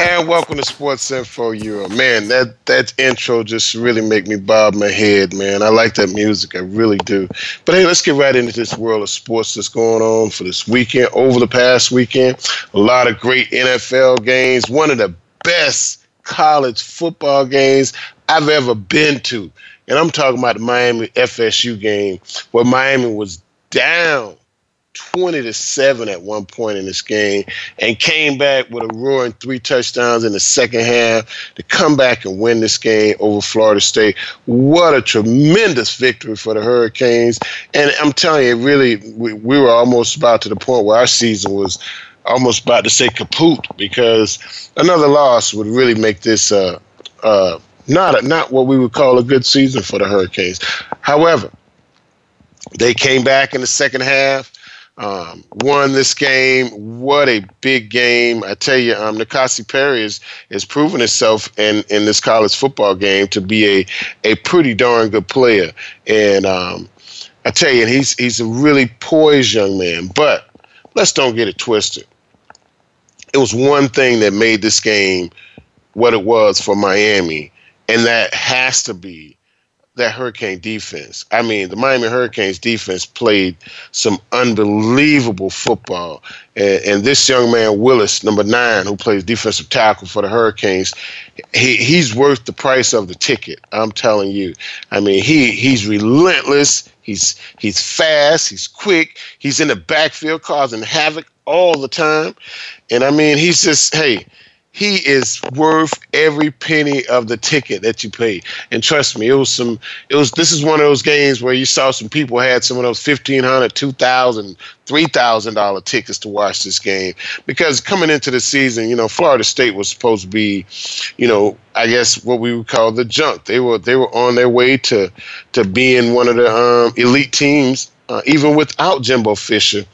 And welcome to Sports Info Euro. Man, that that intro just really make me bob my head, man. I like that music, I really do. But hey, let's get right into this world of sports that's going on for this weekend. Over the past weekend, a lot of great NFL games. One of the best college football games I've ever been to. And I'm talking about the Miami FSU game where Miami was down 20 to 7 at one point in this game and came back with a roaring three touchdowns in the second half to come back and win this game over Florida State. What a tremendous victory for the Hurricanes. And I'm telling you, really, we, we were almost about to the point where our season was almost about to say kaput because another loss would really make this uh, uh, not a, not what we would call a good season for the Hurricanes. However, they came back in the second half um, won this game. What a big game! I tell you, um, N'Kosi Perry is is proven himself in in this college football game to be a a pretty darn good player. And um, I tell you, he's he's a really poised young man. But let's don't get it twisted. It was one thing that made this game what it was for Miami, and that has to be that Hurricane defense. I mean, the Miami Hurricanes defense played some unbelievable football. And, and, this young man, Willis, number nine, who plays defensive tackle for the Hurricanes, he, he's worth the price of the ticket. I'm telling you. I mean, he he's relentless. He's he's fast. He's quick. He's in the backfield causing havoc all the time. And I mean, he's just hey he is worth every penny of the ticket that you pay. And trust me, it was some. It was. This is one of those games where you saw some people had some of those fifteen hundred, two thousand, three thousand dollar tickets to watch this game because coming into the season, you know, Florida State was supposed to be, you know, I guess what we would call the junk. They were they were on their way to to being one of the um, elite teams, uh, even without Jimbo Fisher,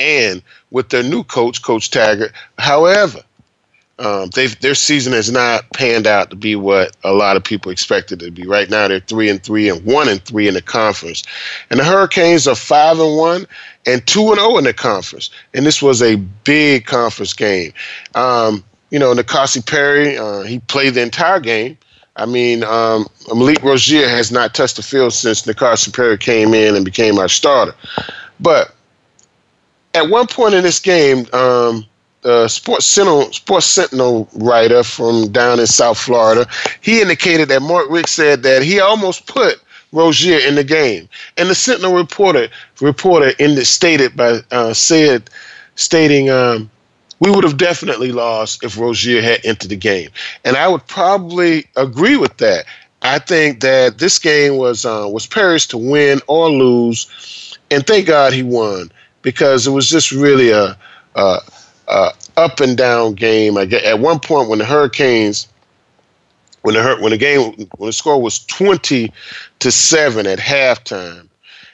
and with their new coach, Coach Taggart. However um, their season has not panned out to be what a lot of people expected it to be. Right now, they're three and three and one and three in the conference, and the Hurricanes are five and one and two and zero oh in the conference. And this was a big conference game. Um, you know, N'Kosi Perry, uh, he played the entire game. I mean, um, Malik Rosier has not touched the field since N'Kosi Perry came in and became our starter. But at one point in this game, um, the Sports Sentinel, Sports Sentinel writer from down in South Florida, he indicated that Mark Richt said that he almost put Rosier in the game, and the Sentinel reporter reporter in the, stated by uh, said stating um, we would have definitely lost if Rosier had entered the game, and I would probably agree with that. I think that this game was uh, was Paris to win or lose, and thank God he won because it was just really a, a uh, up and down game. I get at one point when the Hurricanes, when the when the game when the score was twenty to seven at halftime,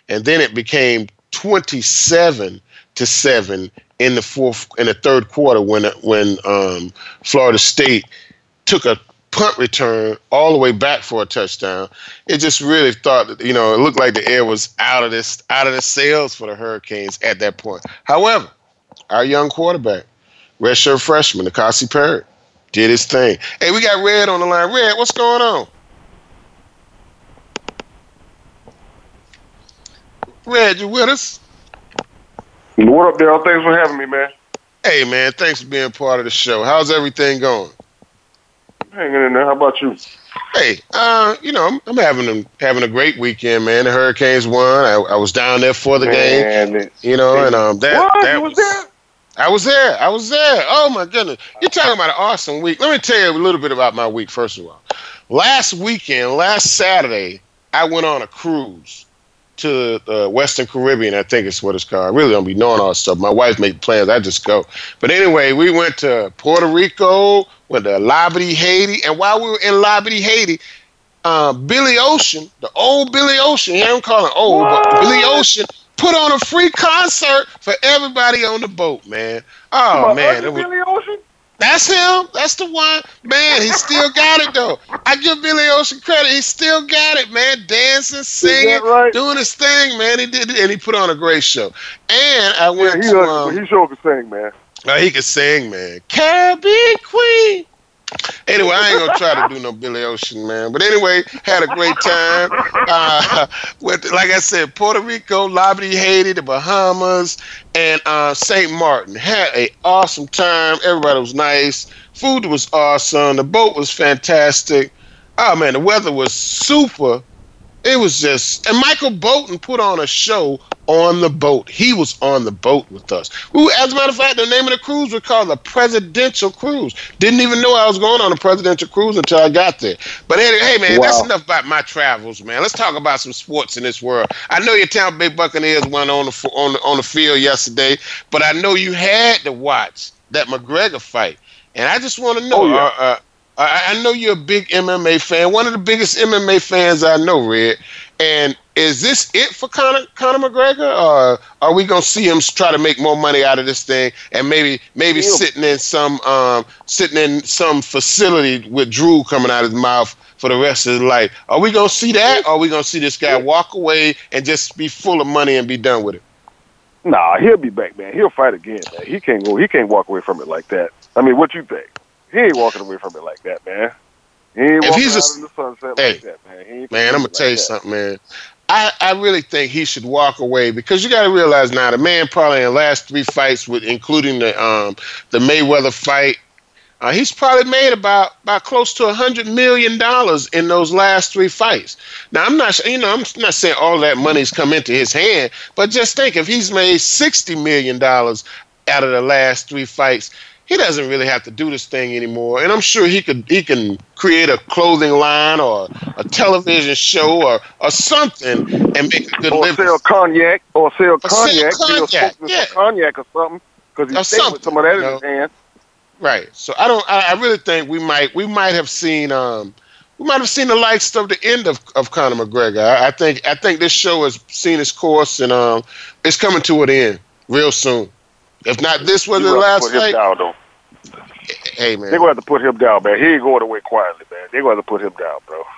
and then it became twenty seven to seven in the fourth in the third quarter when when um, Florida State took a punt return all the way back for a touchdown. It just really thought that you know it looked like the air was out of this out of the sails for the Hurricanes at that point. However, our young quarterback, redshirt freshman, N'Kosi Perry, did his thing. Hey, we got Red on the line. Red, what's going on? Red, you with us? What up, Daryl? Thanks for having me, man. Hey, man, thanks for being part of the show. How's everything going? Hanging in there. How about you? Hey, uh, you know, I'm, I'm, having a having a great weekend, man. The Hurricanes won. I, I was down there for the man, game, you know, and um, that what? that was, was there. I was there. I was there. Oh my goodness! You're talking about an awesome week. Let me tell you a little bit about my week. First of all, last weekend, last Saturday, I went on a cruise to the Western Caribbean. I think it's what it's called. I really don't be knowing all this stuff. My wife made plans. I just go. But anyway, we went to Puerto Rico, went to Labadee, Haiti, and while we were in Labadee, Haiti, uh, Billy Ocean, the old Billy Ocean, he don't call him old, but Billy Ocean put on a free concert for everybody on the boat, man. Oh My man, it was, Billy Ocean? that's him. That's the one. Man, he still got it though. I give Billy Ocean credit. He still got it, man. Dancing, singing, right? doing his thing, man. He did it, and he put on a great show. And I Yeah, went he, to ugly, um, he sure can sing, man. Oh, he could sing, man. Caribbean Queen. Anyway, I ain't gonna try to do no Billy Ocean, man. But anyway, had a great time. Uh, with like I said, Puerto Rico, Liberty, Haiti, the Bahamas, and uh, Saint Martin. Had a awesome time. Everybody was nice. Food was awesome. The boat was fantastic. Oh man, the weather was super. It was just, and Michael Bolton put on a show on the boat. He was on the boat with us. As a matter of fact, the name of the cruise was called the Presidential Cruise. Didn't even know I was going on a presidential cruise until I got there. But anyway, hey man, that's enough about my travels, man. Let's talk about some sports in this world. I know your Tampa Bay Buccaneers went on the on the, on the field yesterday, but I know you had to watch that McGregor fight, and I just want to know. Oh, yeah. uh, uh, I, I know you're a big MMA fan, one of the biggest MMA fans I know, Red. And is this it for Conor, Conor McGregor, or are we gonna see him try to make more money out of this thing, and maybe maybe He'll- sitting in some um, sitting in some facility with drool coming out of his mouth for the rest of his life? Are we gonna see that, or are we gonna see this guy walk away and just be full of money and be done with it? Nah, he'll be back, man. He'll fight again, man. He can't go. He can't walk away from it like that. I mean, what you think? He ain't walking away from it like that, man. He ain't If walking he's a- out in the sunset Hey, like that, man. Man, I'm gonna like tell you that. something, man. I, I really think he should walk away because you got to realize now the man probably in the last three fights, with including the um the Mayweather fight, uh, he's probably made about about close to a hundred million dollars in those last three fights. Now I'm not you know I'm not saying all that money's come into his hand, but just think if he's made sixty million dollars out of the last three fights, he doesn't really have to do this thing anymore. And I'm sure he could he can create a clothing line or a television show or, or something and make a good Or living. sell cognac, or sell Or sell cognac, a cognac, yeah. cognac or something, because he's staying with some of that in his hand. Right. So I don't. I, I really think we might. We might have seen. Um, we might have seen the likes of the end of, of Conor McGregor. I, I think. I think this show has seen its course, and um, it's coming to an end real soon. If not, this was the last fight. Down, man, They're gonna have to put him down, man. He ain't going away quietly, man. They're gonna have to put him down, bro.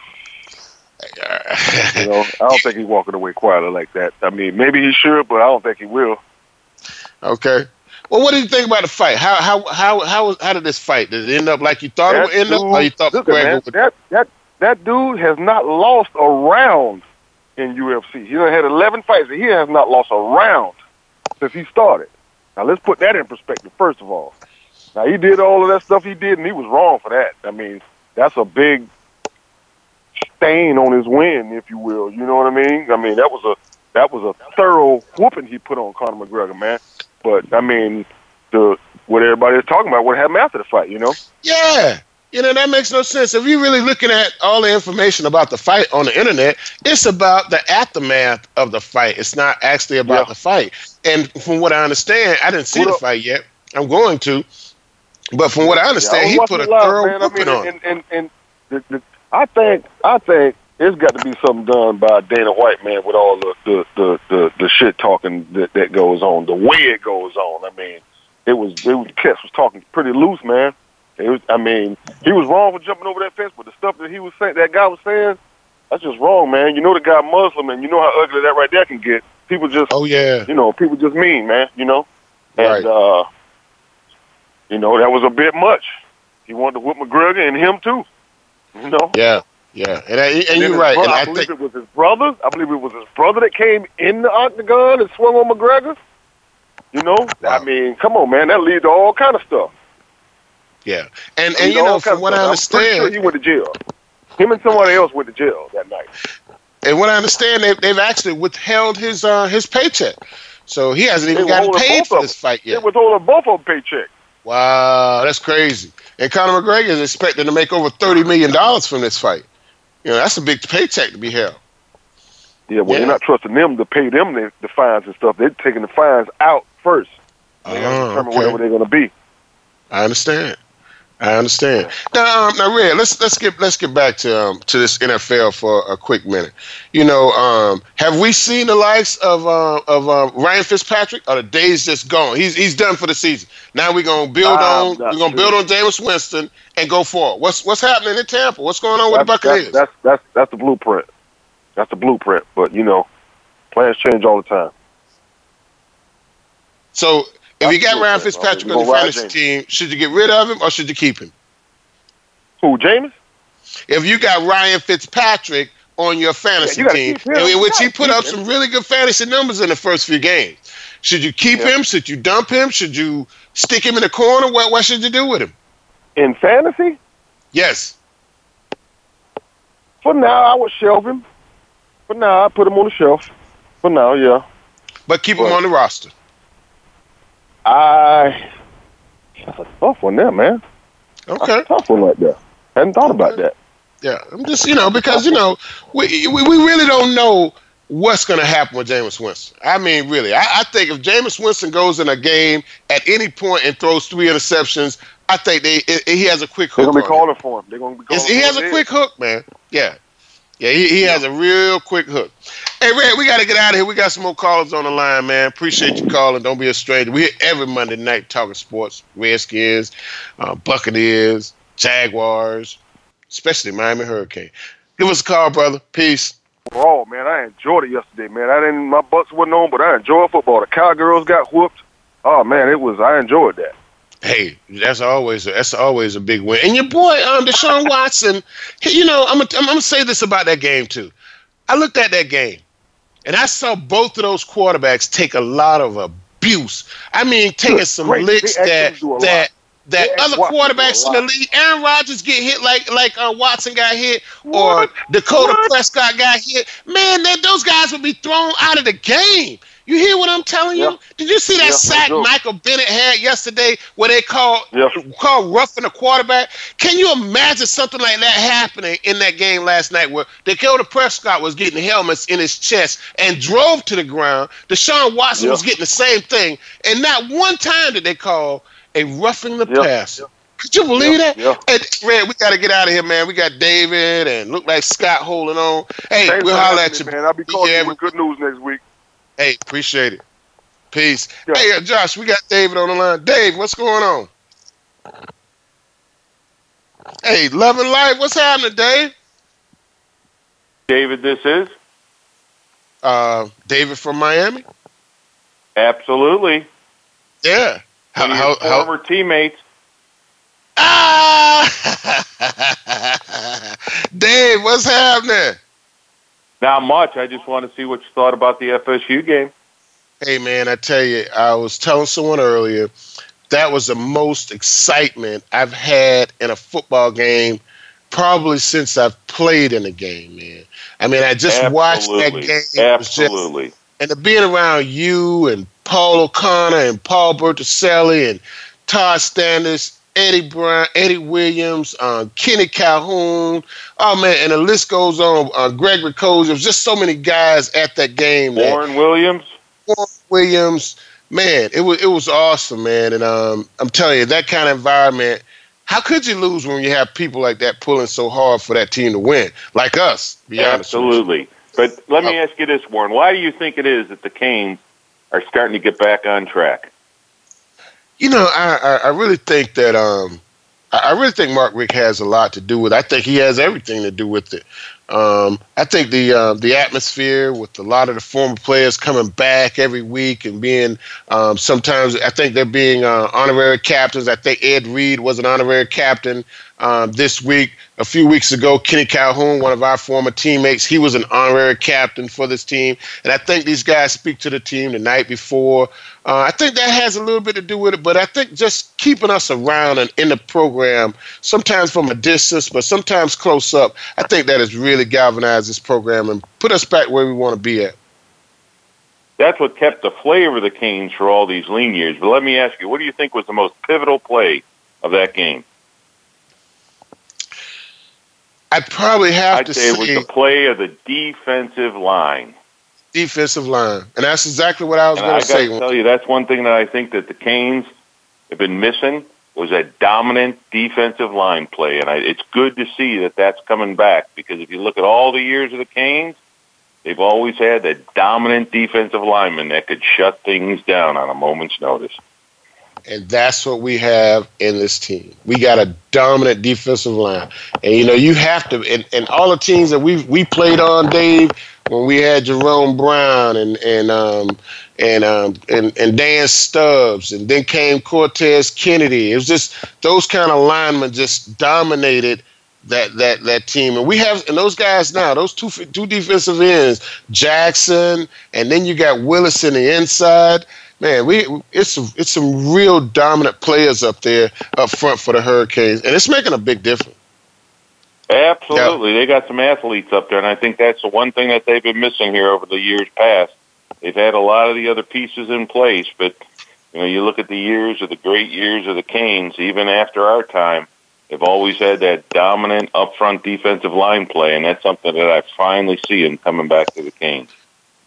You know, I don't think he's walking away quietly like that. I mean, maybe he should, but I don't think he will. okay. Well, what do you think about the fight? How how how how how did this fight? Did it end up like you thought it would end up, or you thought man, would? that that that dude has not lost a round in UFC. He done had eleven fights, and he has not lost a round since he started. Now let's put that in perspective. First of all, now he did all of that stuff he did, and he was wrong for that. I mean, that's a big stain on his win, if you will. You know what I mean? I mean that was a that was a thorough whooping he put on Conor McGregor, man. But I mean, the what everybody is talking about, what happened after the fight, you know? Yeah. You know, that makes no sense. If you're really looking at all the information about the fight on the internet, it's about the aftermath of the fight. It's not actually about Yeah. the fight. And from what I understand, I didn't see What the up? fight yet. I'm going to. But from what I understand, Yeah, he put a live, thorough man. I mean, on. and, and, and the, the, I think I think it's got to be something done by Dana White, man, with all the the the, the, the shit talking that, that goes on, the way it goes on. I mean, it was it was Kess was talking pretty loose, man. It was, I mean, he was wrong for jumping over that fence, but the stuff that he was saying, that guy was saying, that's just wrong, man. You know the guy Muslim, and you know how ugly that right there can get. People just Oh yeah. you know, people just mean, man, you know? And, Right. uh, you know, that was a bit much. He wanted to whip McGregor and him too, you know? Yeah. Yeah. And, I, and then you're right. bro- And I, I believe think it was his brother. I believe it was his brother that came in the octagon and swung on McGregor. You know? Wow. I mean, come on, man. That leads to all kind of stuff. yeah. And and you know, from what I understand, sure he went to jail. Him and somebody else went to jail that night. and what I understand, they, they've actually withheld his uh, his paycheck, so he hasn't even gotten paid for this fight It yet. was holding both of them paycheck. Wow, that's crazy. And Conor McGregor is expected to make over thirty million dollars from this fight. You know, that's a big paycheck to be held. Yeah, well, Yeah. they're not trusting them to pay them the, the fines and stuff. They're taking the fines out first. They Oh, determine okay. whatever they're going to be. I understand. I understand. Now, um, now, Red, let's let's get let's get back to um, to this NFL for a quick minute. You know, um, have we seen the likes of uh, of uh, Ryan Fitzpatrick? Or the days just gone? He's he's done for the season. Now we're gonna build on we're gonna build on Jameis Winston and go forward. What's what's happening in Tampa? What's going on with the Buccaneers? That's, that's that's that's the blueprint. That's the blueprint. But you know, plans change all the time. So if you got Ryan Fitzpatrick on the fantasy team, should you get rid of him or should you keep him? Who, James? If you got Ryan Fitzpatrick on your fantasy yeah, you team, in which he put up him. some really good fantasy numbers in the first few games, should you keep yeah. him? Should you dump him? Should you stick him in the corner? What what should you do with him? In fantasy? Yes. For now, I would shelve him. For now, I put him on the shelf. For now, yeah. But keep but, him on the roster. I that's a tough one there, man. Okay, that's a tough one right there. Hadn't thought about that. Yeah, I'm just you know because you know we we, we really don't know what's going to happen with Jameis Winston. I mean, really, I, I think if Jameis Winston goes in a game at any point and throws three interceptions, I think they it, he has a quick hook. They're gonna be calling for him. They're gonna be calling. He has a quick hook, man. Yeah, yeah, he, he has a real quick hook. Hey, Red, we got to get out of here. We got some more callers on the line, man. Appreciate you calling. Don't be a stranger. We're here every Monday night talking sports, Redskins, uh, Buccaneers, Jaguars, especially Miami Hurricane. Give us a call, brother. Peace. Oh man, I enjoyed it yesterday, man. I didn't, my Bucks wasn't on, but I enjoyed football. The Cowgirls got whooped. Oh man, it was. I enjoyed that hey, that's always a, that's always a big win. And your boy, um, Deshaun Watson, you know, I'm gonna, I'm gonna say this about that game too. I looked at that game, and I saw both of those quarterbacks take a lot of abuse. I mean, taking some Great. licks that that that other quarterbacks in the league, Aaron Rodgers get hit like like uh, Watson got hit, or what? Dakota what? Prescott got hit. Man, that those guys would be thrown out of the game. You hear what I'm telling you? Did you see that yeah, sack Michael Bennett had yesterday where they called yeah. called roughing the quarterback? Can you imagine something like that happening in that game last night where Dakota Prescott was getting helmets in his chest and drove to the ground? Deshaun Watson yeah. was getting the same thing, and not one time did they call a roughing the passer. Could you believe that? Yeah. And, man, we got to get out of here, man. We got David and look like Scott holding on. Hey, Thanks we'll holler at you, man. I'll be calling you with good news next week. Hey, appreciate it. Peace. Yeah. Hey, uh, Josh, we got David on the line. Dave, what's going on? Hey, Love and Life, what's happening, Dave? David, this is? Uh, David from Miami? Absolutely. Yeah. How, how, former how? teammates. Ah! Dave, what's happening? Not much. I just want to see what you thought about the FSU game. Hey, man, I tell you, I was telling someone earlier that was the most excitement I've had in a football game probably since I've played in a game, man. I mean, I just Absolutely. watched that game. Absolutely. Just, and to being around you and Paul O'Connor and Paul Bertucelli and Todd Standish Eddie Brown, Eddie Williams, uh, Kenny Calhoun. Oh man, and the list goes on. Uh, Gregory Coles. There was just so many guys at that game. Warren. Williams. Warren Williams. Man, it was it was awesome, man. And um, I'm telling you, that kind of environment. How could you lose when you have people like that pulling so hard for that team to win, like us? Absolutely. But let me uh, ask you this, Warren. Why do you think it is that the Canes are starting to get back on track? You know, I, I, I really think that um, I really think Mark Richt has a lot to do with. It. I think he has everything to do with it. Um, I think the uh, the atmosphere with a lot of the former players coming back every week and being um, sometimes I think they're being uh, honorary captains. I think Ed Reed was an honorary captain um, this week. A few weeks ago, Kenny Calhoun, one of our former teammates, he was an honorary captain for this team. And I think these guys speak to the team the night before. Uh, I think that has a little bit to do with it, but I think just keeping us around and in the program, sometimes from a distance, but sometimes close up, I think that has really galvanized this program and put us back where we want to be at. That's what kept the flavor of the Canes for all these lean years. But let me ask you, what do you think was the most pivotal play of that game? I'd probably have I'd to say, say it was the play of the defensive line. Defensive line, and that's exactly what I was going to say. I tell you, that's one thing that I think that the Canes have been missing was a dominant defensive line play, and I, it's good to see that that's coming back because if you look at all the years of the Canes, they've always had that dominant defensive lineman that could shut things down on a moment's notice. And that's what we have in this team. We got a dominant defensive line. And you know, you have to and, and all the teams that we we played on, Dave, when we had Jerome Brown and and um and um and, and Dan Stubbs and then came Cortez Kennedy. It was just those kind of linemen just dominated that that that team. And we have and those guys now, those two two defensive ends, Jackson, and then you got Willis in the inside. Man, we it's it's some real dominant players up there up front for the Hurricanes, and it's making a big difference. Absolutely, they got some athletes up there, and I think that's the one thing that they've been missing here over the years past. They've had a lot of the other pieces in place, but you know, you look at the years of the great years of the Canes, even after our time, they've always had that dominant upfront defensive line play, and that's something that I finally see them coming back to the Canes.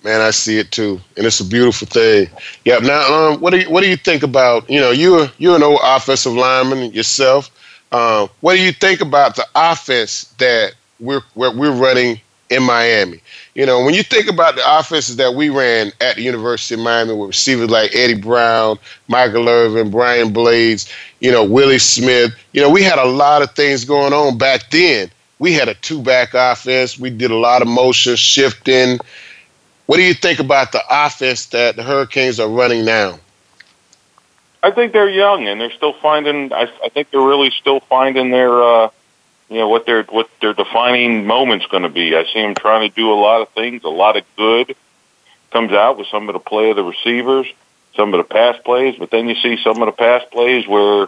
Man, I see it too, and it's a beautiful thing. Yeah. Now, um, what do you what do you think about? You know, you're you're an old offensive lineman yourself. Uh, what do you think about the offense that we're we're running in Miami? You know, when you think about the offenses that we ran at the University of Miami with receivers like Eddie Brown, Michael Irvin, Brian Blades, you know, Willie Smith, you know, we had a lot of things going on back then. We had a two back offense. We did a lot of motion shifting. What do you think about the offense that the Hurricanes are running now? I think they're young and they're still finding. I, I think they're really still finding their, uh, you know, what their what their defining moment's going to be. I see them trying to do a lot of things. A lot of good comes out with some of the play of the receivers, some of the pass plays, but then you see some of the pass plays where,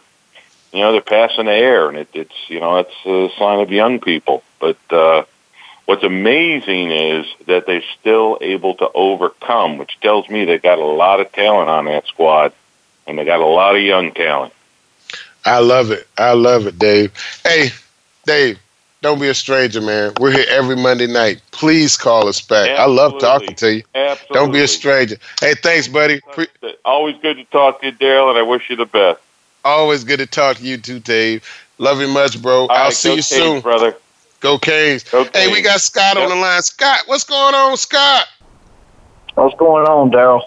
you know, they're passing the air, and it, it's you know it's a sign of young people. But uh, what's amazing is that they're still able to overcome, which tells me they got a lot of talent on that squad and they got a lot of young talent. I love it. I love it, Dave. Hey, Dave, don't be a stranger, man. We're here every Monday night. Please call us back. Absolutely. I love talking to you. Absolutely. Don't be a stranger. Hey, thanks, buddy. Always good to talk to you, Daryl, and I wish you the best. Always good to talk to you too, Dave. Love you much, bro. All I'll right, see you soon. brother. Go. Go Hey, we got Scott yep. on the line. Scott, what's going on, Scott? What's going on, Daryl?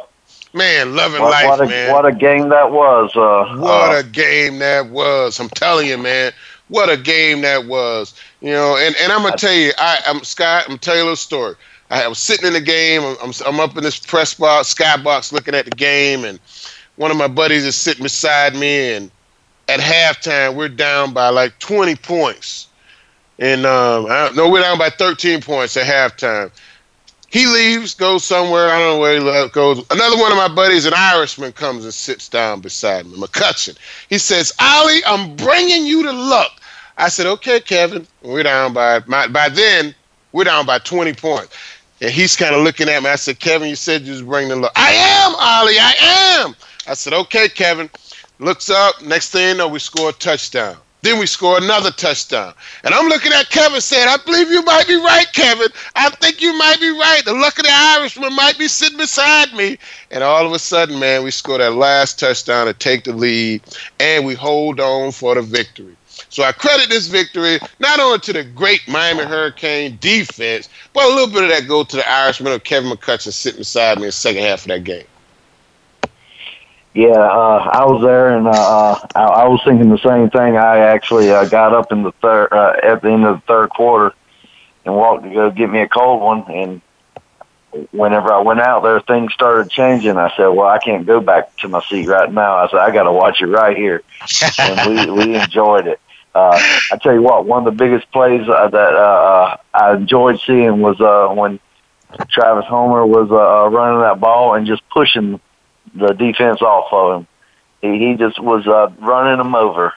Man, loving what, life, what a, man. What a game that was. Uh, What uh, a game that was. I'm telling you, man. What a game that was. You know, and, and I'm gonna tell you, I, I'm Scott. I'm gonna tell you a little story. I was sitting in the game. I'm, I'm, I'm up in this press box, skybox, looking at the game, and one of my buddies is sitting beside me. And at halftime, we're down by like 20 points, and um, I, no, we're down by 13 points at halftime. He leaves, goes somewhere. I don't know where he goes. Another one of my buddies, an Irishman, comes and sits down beside me, McCutcheon. He says, "Ollie, I'm bringing you to luck." I said, "Okay, Kevin." We're down by my, by then we're down by 20 points, and he's kind of looking at me. I said, "Kevin, you said you was bringing the luck." I am, Ollie. I am. I said, "Okay, Kevin." Looks up. Next thing you know, we score a touchdown. Then we score another touchdown. And I'm looking at Kevin saying, I believe you might be right, Kevin. I think you might be right. The luck of the Irishman might be sitting beside me. And all of a sudden, man, we score that last touchdown to take the lead, and we hold on for the victory. So I credit this victory not only to the great Miami Hurricane defense, but a little bit of that goes to the Irishman of Kevin McCutcheon sitting beside me in the second half of that game. Yeah, uh, I was there, and uh, uh, I, I was thinking the same thing. I actually uh, got up in the third uh, at the end of the third quarter and walked to go get me a cold one. And whenever I went out there, things started changing. I said, "Well, I can't go back to my seat right now." I said, "I got to watch it right here," and we we enjoyed it. Uh, I tell you what, one of the biggest plays uh, that uh, I enjoyed seeing was uh, when Travis Homer was uh, running that ball and just pushing the defense off of him. He, he just was uh, running them over.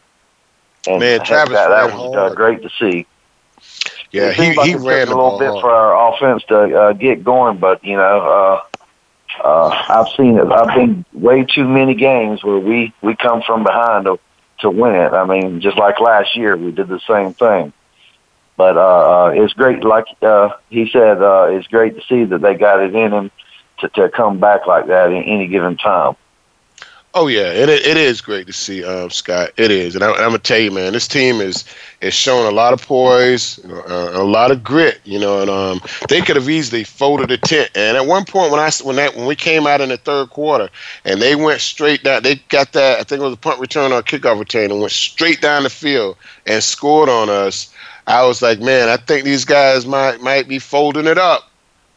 And Man, Travis that, that was uh, great to see. Yeah, it he, like he ran a little bit hard. for our offense to uh, get going, but you know, uh, uh, I've seen it. I've been way too many games where we we come from behind to to win it. I mean, just like last year, we did the same thing. But uh, uh, it's great, like uh, he said, uh, it's great to see that they got it in them to, to come back like that in any given time. Oh yeah, it it is great to see, um, Scott. It is, and I, am gonna tell you, man, this team is is showing a lot of poise, uh, a lot of grit, you know, and um, they could have easily folded the tent. And at one point, when I when that when we came out in the third quarter, and they went straight down, they got that I think it was a punt return or a kickoff return, and went straight down the field and scored on us. I was like, man, I think these guys might might be folding it up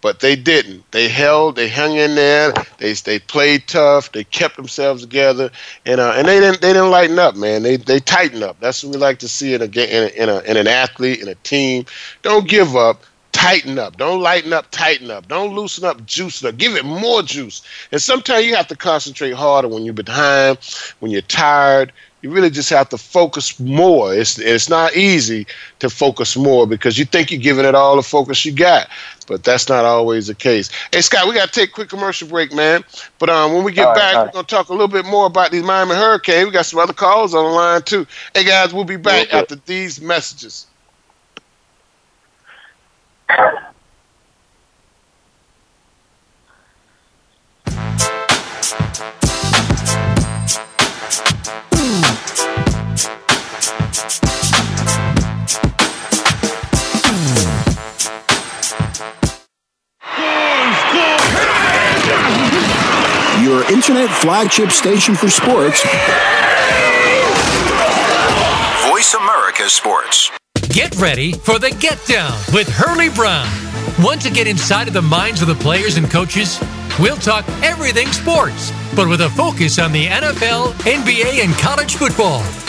but they didn't. They held, they hung in there. They they played tough. They kept themselves together, and uh, and they didn't they didn't lighten up, man. They they tighten up. That's what we like to see in a in a, in, a, in an athlete in a team. Don't give up. Tighten up. Don't lighten up. Tighten up. Don't loosen up. Juice up. Give it more juice. And sometimes you have to concentrate harder when you're behind, when you're tired you really just have to focus more. It's it's not easy to focus more because you think you're giving it all the focus you got, but that's not always the case. Hey Scott, we got to take a quick commercial break, man. But um, when we get right, back, right. we're gonna talk a little bit more about these Miami Hurricanes. We got some other calls on the line too. Hey guys, we'll be back okay. after these messages. Your internet flagship station for sports. Voice America Sports. Get ready for the Get Down with Hurley Brown. Want to get inside of the minds of the players and coaches? We'll talk everything sports, but with a focus on the NFL, NBA, and college football.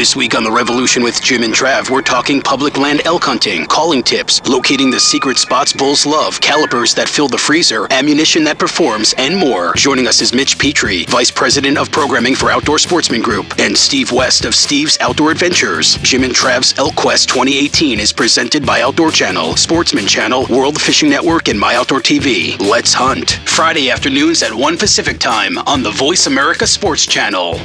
This week on The Revolution with Jim and Trav, we're talking public land elk hunting, calling tips, locating the secret spots bulls love, calibers that fill the freezer, ammunition that performs, and more. Joining us is Mitch Petrie, Vice President of Programming for Outdoor Sportsman Group, and Steve West of Steve's Outdoor Adventures. Jim and Trav's Elk Quest 2018 is presented by Outdoor Channel, Sportsman Channel, World Fishing Network, and My Outdoor TV. Let's hunt. Friday afternoons at 1 Pacific Time on the Voice America Sports Channel.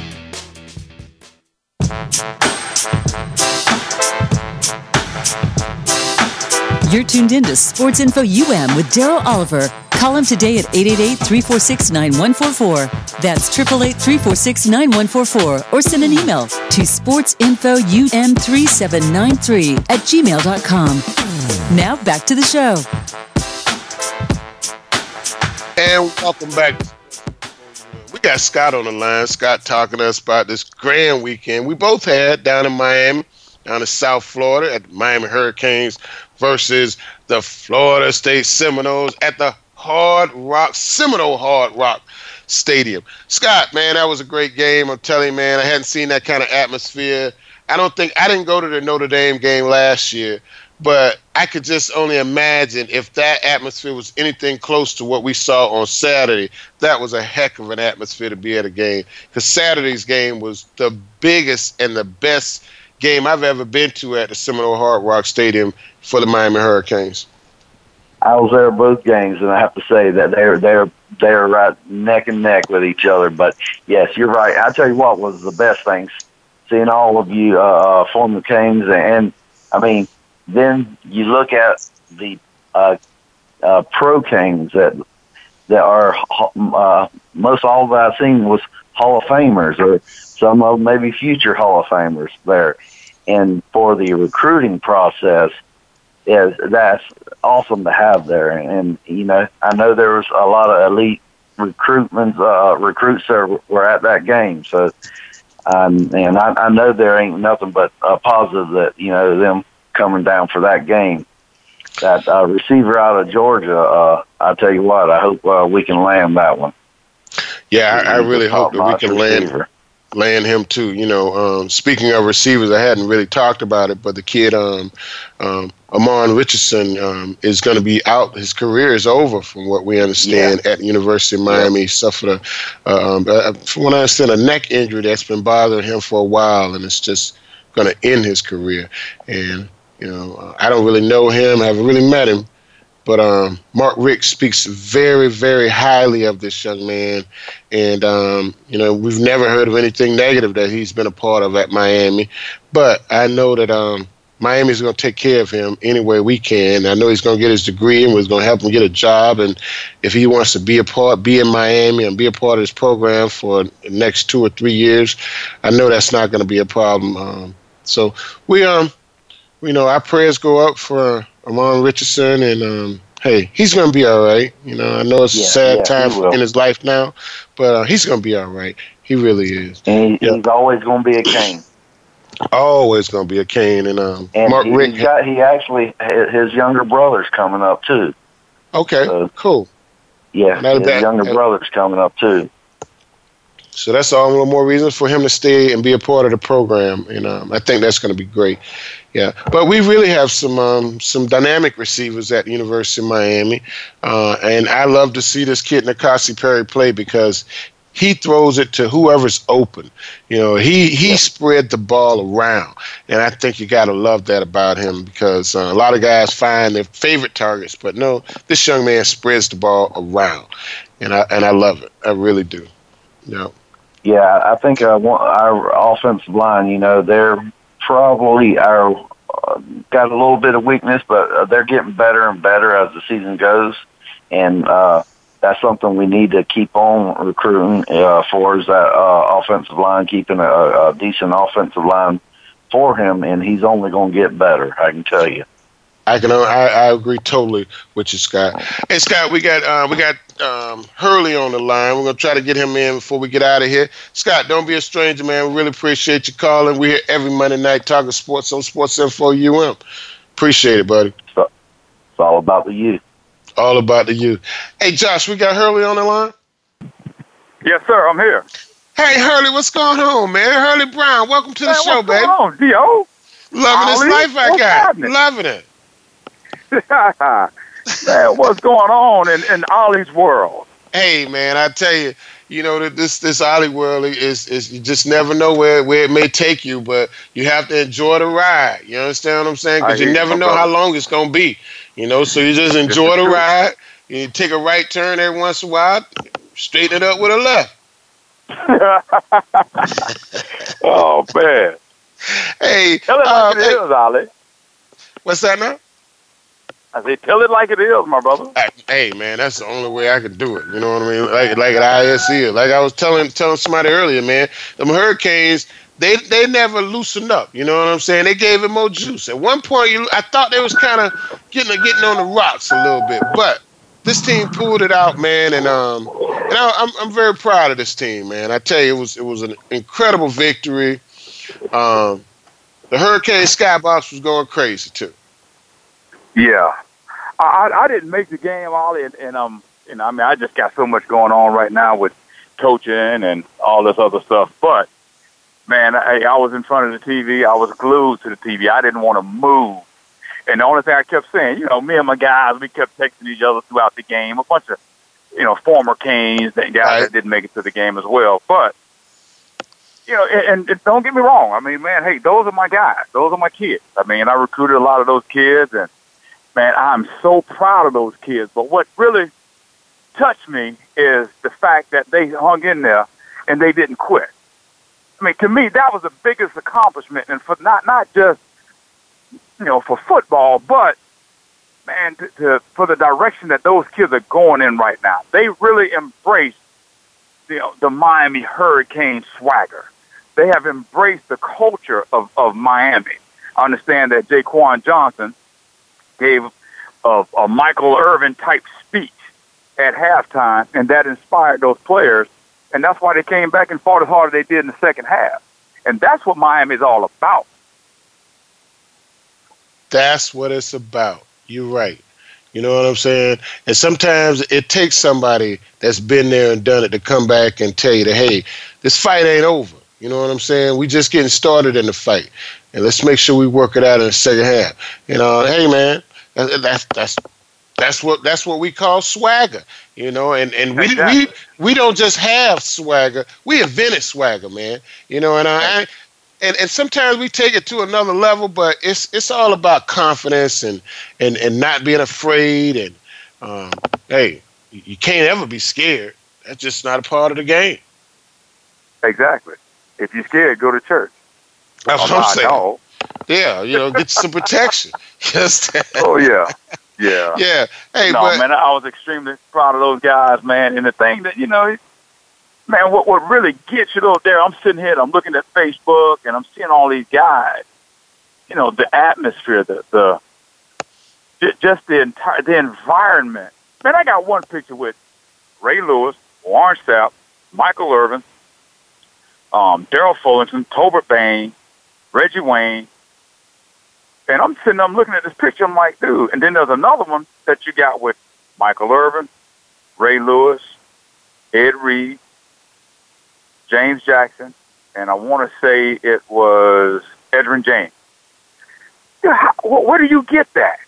You're tuned in to Sports Info UM with Daryl Oliver. Call him today at 888-346-9144. That's 888-346-9144. Or send an email to sportsinfoum3793 at gmail.com. Now back to the show. And welcome back we got Scott on the line. Scott talking to us about this grand weekend we both had down in Miami, down in South Florida at the Miami Hurricanes versus the Florida State Seminoles at the Hard Rock Seminole Hard Rock Stadium. Scott, man, that was a great game. I'm telling you, man, I hadn't seen that kind of atmosphere. I don't think I didn't go to the Notre Dame game last year, but I could just only imagine if that atmosphere was anything close to what we saw on Saturday. That was a heck of an atmosphere to be at a game. Because Saturday's game was the biggest and the best game I've ever been to at the Seminole Hard Rock Stadium for the Miami Hurricanes. I was there both games, and I have to say that they're they're they're right neck and neck with each other. But yes, you're right. I tell you what was the best things seeing all of you uh, uh former Canes, and I mean then you look at the uh, uh, pro kings that that are uh, most all that I've seen was Hall of Famers or some of maybe future Hall of Famers there. And for the recruiting process, is that's awesome to have there. And, and you know, I know there was a lot of elite recruitment uh, recruits that were at that game. So, um, and I, I know there ain't nothing but a positive that you know them coming down for that game. that uh, receiver out of Georgia, uh, I tell you what, I hope uh, we can land that one. Yeah, I, I really hope that we can receiver. land land him too. You know, um, speaking of receivers, I hadn't really talked about it, but the kid, um, um, Ahmmon Richardson, um, is going to be out. His career is over, from what we understand, at the University of Miami. He suffered a, um, uh, from what I understand, a neck injury that's been bothering him for a while, and it's just going to end his career. And you know, uh, I don't really know him. I haven't really met him. But um, Mark Richt speaks very, very highly of this young man, and um, you know we've never heard of anything negative that he's been a part of at Miami. But I know that um, Miami's going to take care of him any way we can. I know he's going to get his degree, and we're going to help him get a job. And if he wants to be a part, be in Miami, and be a part of this program for the next two or three years, I know that's not going to be a problem. Um, so we um, you know, our prayers go up for Ahmmon Richardson, and um, hey, he's going to be all right. You know, I know it's Yeah, a sad yeah, time in his life now, but uh, he's going to be all right. He really is. And he, he's always going to be a king. Always going to be a Cane. And um, And Mark he, Richt. got, he actually, his younger brother's coming up too. Okay, uh, cool. Yeah, Not his bad- younger brother's coming up too. So that's all the more reason for him to stay and be a part of the program. And um, I think that's going to be great. Yeah, but we really have some um, some dynamic receivers at the University of Miami, uh, and I love to see this kid N'Kosi Perry play because he throws it to whoever's open. You know, he he spread the ball around, and I think you got to love that about him because uh, a lot of guys find their favorite targets, but no, this young man spreads the ball around, and I and I love it. I really do. Yeah. Yeah, I think uh, one- our offensive line, you know, they're probably our uh, got a little bit of weakness, but uh, they're getting better and better as the season goes, and uh, that's something we need to keep on recruiting uh, for is that uh, offensive line, keeping a, a decent offensive line for him, and he's only going to get better. I can tell you. I can. I, I agree totally with you, Scott. Hey, Scott, we got uh, we got um, Hurley on the line. We're gonna try to get him in before we get out of here. Scott, don't be a stranger, man. We really appreciate you calling. We're here every Monday night talking sports on Sports Info UM. Appreciate it, buddy. It's all about the youth. All about the you. Hey, Josh, we got Hurley on the line. Yes, sir. I'm here. Hey, Hurley, what's going on, man? Hurley Brown, welcome to the Man, show, what's baby. going on, Dio? Loving this life I what's got. happening? Loving it. Man, what's going on in, in Ollie's world? hey man, I tell you, you know that this this Ollie world is is you just never know where where it may take you, but you have to enjoy the ride. You understand what I'm saying? Because you never know how long it's gonna be. You know, so you just enjoy the ride. You take a right turn every once in a while, straighten it up with a left. oh man, Hey, tell it uh, it hey, is, Ollie. what's that now? I say, tell it like it is, my brother. I- Hey man, that's the only way I could do it. You know what I mean? Like like at ISC, like I was telling telling somebody earlier, man. Them Hurricanes, they they never loosened up. You know what I'm saying? They gave it more juice. At one point, you I thought they was kind of getting getting on the rocks a little bit, but this team pulled it out, man. And um, and I, I'm I'm very proud of this team, man. I tell you, it was it was an incredible victory. Um, the Hurricane Skybox was going crazy too. Yeah, I, I I didn't make the game, Ollie, and, and um, and I mean, I just got so much going on right now with coaching and all this other stuff. But man, I, I was in front of the TV. I was glued to the TV. I didn't want to move. And the only thing I kept saying, you know, me and my guys, we kept texting each other throughout the game. A bunch of, you know, former Canes, that guys Right. that didn't make it to the game as well. But you know, and, and don't get me wrong. I mean, man, hey, those are my guys. Those are my kids. I mean, I recruited a lot of those kids, and man, I'm so proud of those kids. But what really touched me is the fact that they hung in there and they didn't quit. I mean, to me, that was the biggest accomplishment, and for not not just you know for football, but man, to, to, for the direction that those kids are going in right now. They really embraced know, the Miami Hurricane swagger. They have embraced the culture of, of Miami. I understand that Jaquan Johnson gave a, a Michael Irvin type speech at halftime, and that inspired those players, and that's why they came back and fought as hard as they did in the second half. And that's what Miami is all about. That's what it's about. You're right. You know what I'm saying? And sometimes it takes somebody that's been there and done it to come back and tell you that, hey, this fight ain't over. You know what I'm saying? We just getting started in the fight, and let's make sure we work it out in the second half. You know, hey man, that's that's that's what that's what we call swagger. You know, and and we exactly. we we don't just have swagger. We invented swagger, man. You know, and I and, and sometimes we take it to another level, but it's it's all about confidence and and, and not being afraid. And um, hey, you can't ever be scared. That's just not a part of the game. Exactly. If you're scared, go to church. That's what I'm saying. Yeah, you know, get some protection. Yes. oh yeah, yeah, yeah. Hey, no, but, man, I was extremely proud of those guys, man. And the thing that you know, man, what what really gets you though there, I'm sitting here, I'm looking at Facebook, and I'm seeing all these guys. You know, the atmosphere, the the just the entire the environment. Man, I got one picture with Ray Lewis, Warren Sapp, Michael Irvin, um, Daryl Fullington, Tolbert Bain, Reggie Wayne. And I'm sitting, I'm looking at this picture, I'm like, dude. And then there's another one that you got with Michael Irvin, Ray Lewis, Ed Reed, James Jackson, and I want to say it was Edgerrin James. How, where do you get that?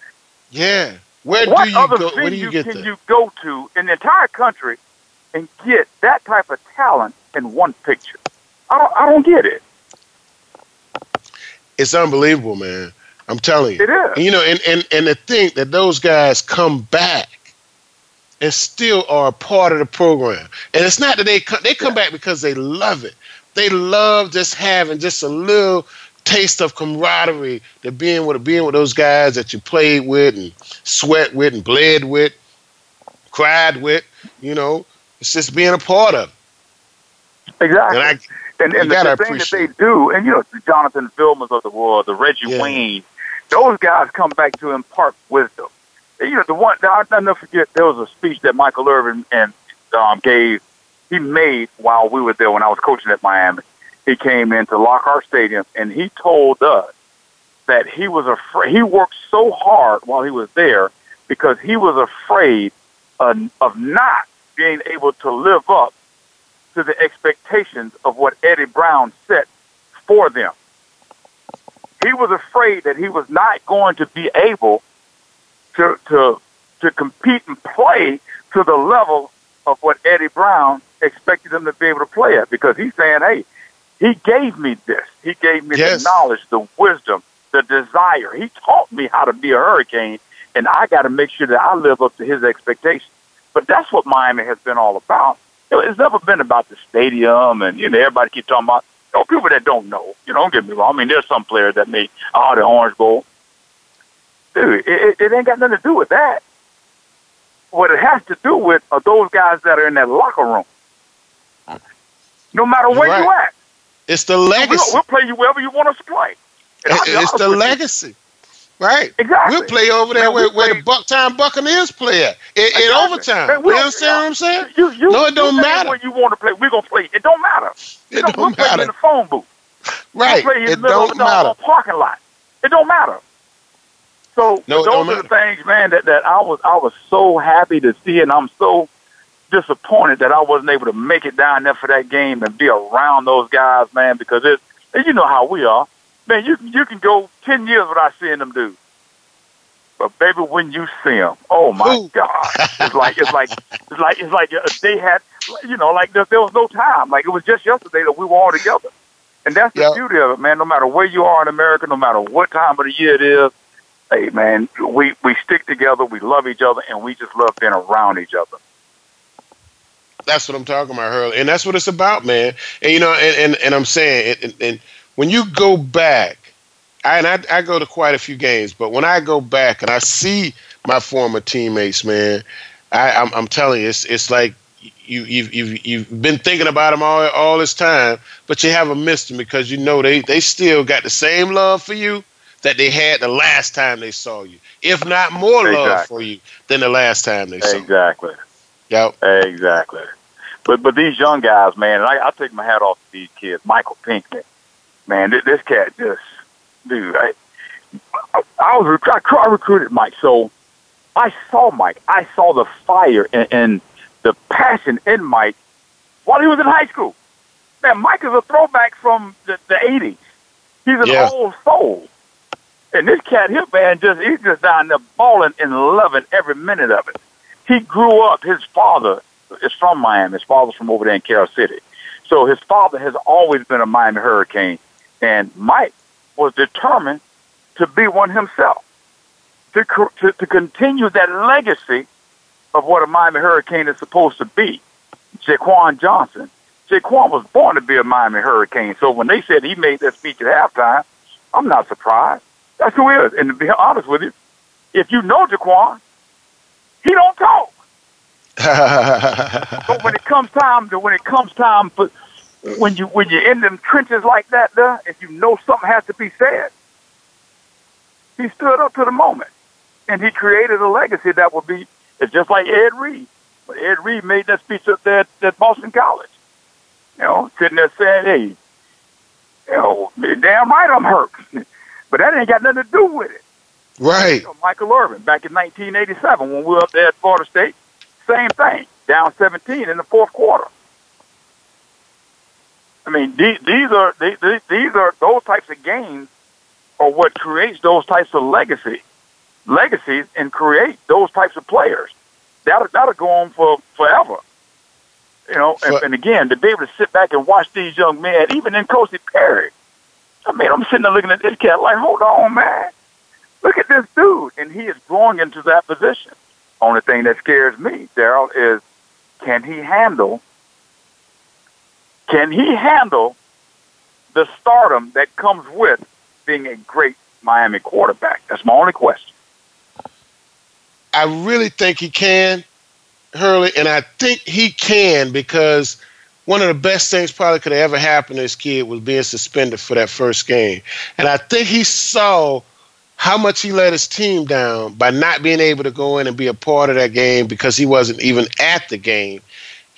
Yeah. Where what do you other go? Where do you get can that? you go to in the entire country and get that type of talent in one picture? I don't, I don't get it. It's unbelievable, man. I'm telling you. It is. You know, and, and, and to think that those guys come back and still are a part of the program. And it's not that they come, they come back because they love it. They love just having just a little taste of camaraderie to being with being with those guys that you played with and sweat with and bled with, cried with. You know, it's just being a part of it. Exactly. And, I, and, and the, the thing that they do, and you know, Jonathan Vilmas of the world, the Reggie yeah. Wayne, those guys come back to impart wisdom you know, the one I, I never forget. There was a speech that Michael Irvin and um, gave. He made while we were there when I was coaching at Miami. He came into Lockhart Stadium and he told us that he was afraid. He worked so hard while he was there because he was afraid of not being able to live up to the expectations of what Eddie Brown set for them. He was afraid that he was not going to be able to to to compete and play to the level of what Eddie Brown expected them to be able to play at because he's saying, hey, he gave me this. He gave me yes. the knowledge, the wisdom, the desire. He taught me how to be a hurricane, and I got to make sure that I live up to his expectations. But that's what Miami has been all about. It's never been about the stadium, and you know everybody keep talking about. You know, people that don't know. You know, don't get me wrong. I mean, there's some players that make oh the Orange Bowl dude, it, it it ain't got nothing to do with that. What it has to do with are those guys that are in that locker room. No matter where right. you at. It's the legacy. We'll, we'll play you wherever you want us to play. it's the legacy. Right. Exactly. We'll play over there man, where, where the Bucktown Buccaneers play at. In, exactly. in overtime. Man, you understand what I'm saying? You, you, no, it don't matter. Where you want to play, we're going to play. It don't matter. It don't, don't matter. in the phone booth. Right. We'll it don't matter. parking lot. It don't matter. So no, those are the things, man, that, that I was I was so happy to see, and I'm so disappointed that I wasn't able to make it down there for that game and be around those guys, man, because it's you know how we are, man. You you can go ten years without seeing them dudes, but baby, when you see them, oh my Ooh. God, it's like it's like it's like it's like uh, they had, you know, like there, there was no time, like it was just yesterday that we were all together, and that's the yep. beauty of it, man. No matter where you are in America, no matter what time of the year it is hey man, we we stick together, we love each other, and we just love being around each other. That's what I'm talking about, Hurley, and that's what it's about, man. And you know, and and, and I'm saying, and, and when you go back, I, and I, I go to quite a few games, but when I go back and I see my former teammates, man, I, I'm, I'm telling you, it's it's like you, you've, you've, you've been thinking about them all, all this time, but you haven't missed them because you know they, they still got the same love for you that they had the last time they saw you, if not more exactly. love for you than the last time they saw exactly. you. Exactly. Yep. Exactly. But but these young guys, man, I, I take my hat off to these kids. Michael Pinkney, man, this, this cat just, dude, I, I, I was I, I recruited Mike. So I saw Mike. I saw the fire and, and the passion in Mike while he was in high school. Man, Mike is a throwback from the, the 80s. He's an Yeah. old soul. And this cat here, man, just he's just down there balling and loving every minute of it. He grew up. His father is from Miami. His father's from over there in Carroll City. So his father has always been a Miami Hurricane, and Mike was determined to be one himself, to to, to continue that legacy of what a Miami Hurricane is supposed to be. Jaquan Johnson. Jaquan was born to be a Miami Hurricane. So when they said he made that speech at halftime, I'm not surprised. That's who he is. And to be honest with you, if you know Jaquan, he don't talk. But when it comes time to when it comes time for when you when you're in them trenches like that, there, if you know something has to be said, he stood up to the moment, and he created a legacy that will be. It's just like Ed Reed. When Ed Reed made that speech up there at, at Boston College. You know, sitting there saying, "Hey, you know, damn right I'm hurt," but that ain't got nothing to do with it. right. You know, Michael Irvin back in 1987 when we were up there at Florida State. Same thing, down 17 in the fourth quarter. I mean, these, these are these, these are those types of games are what creates those types of legacy, legacies, and create those types of players. That'll that'll go on for forever. You know, and, and again, to be able to sit back and watch these young men, even in Coach Perry. I mean, I'm sitting there looking at this cat like, hold on, man. Look at this dude, and he is growing into that position. Only thing that scares me, Daryl, is can he handle? Can he handle the stardom that comes with being a great Miami quarterback? That's my only question. I really think he can, Hurley, and I think he can because one of the best things probably could have ever happened to this kid was being suspended for that first game. And I think he saw how much he let his team down by not being able to go in and be a part of that game because he wasn't even at the game.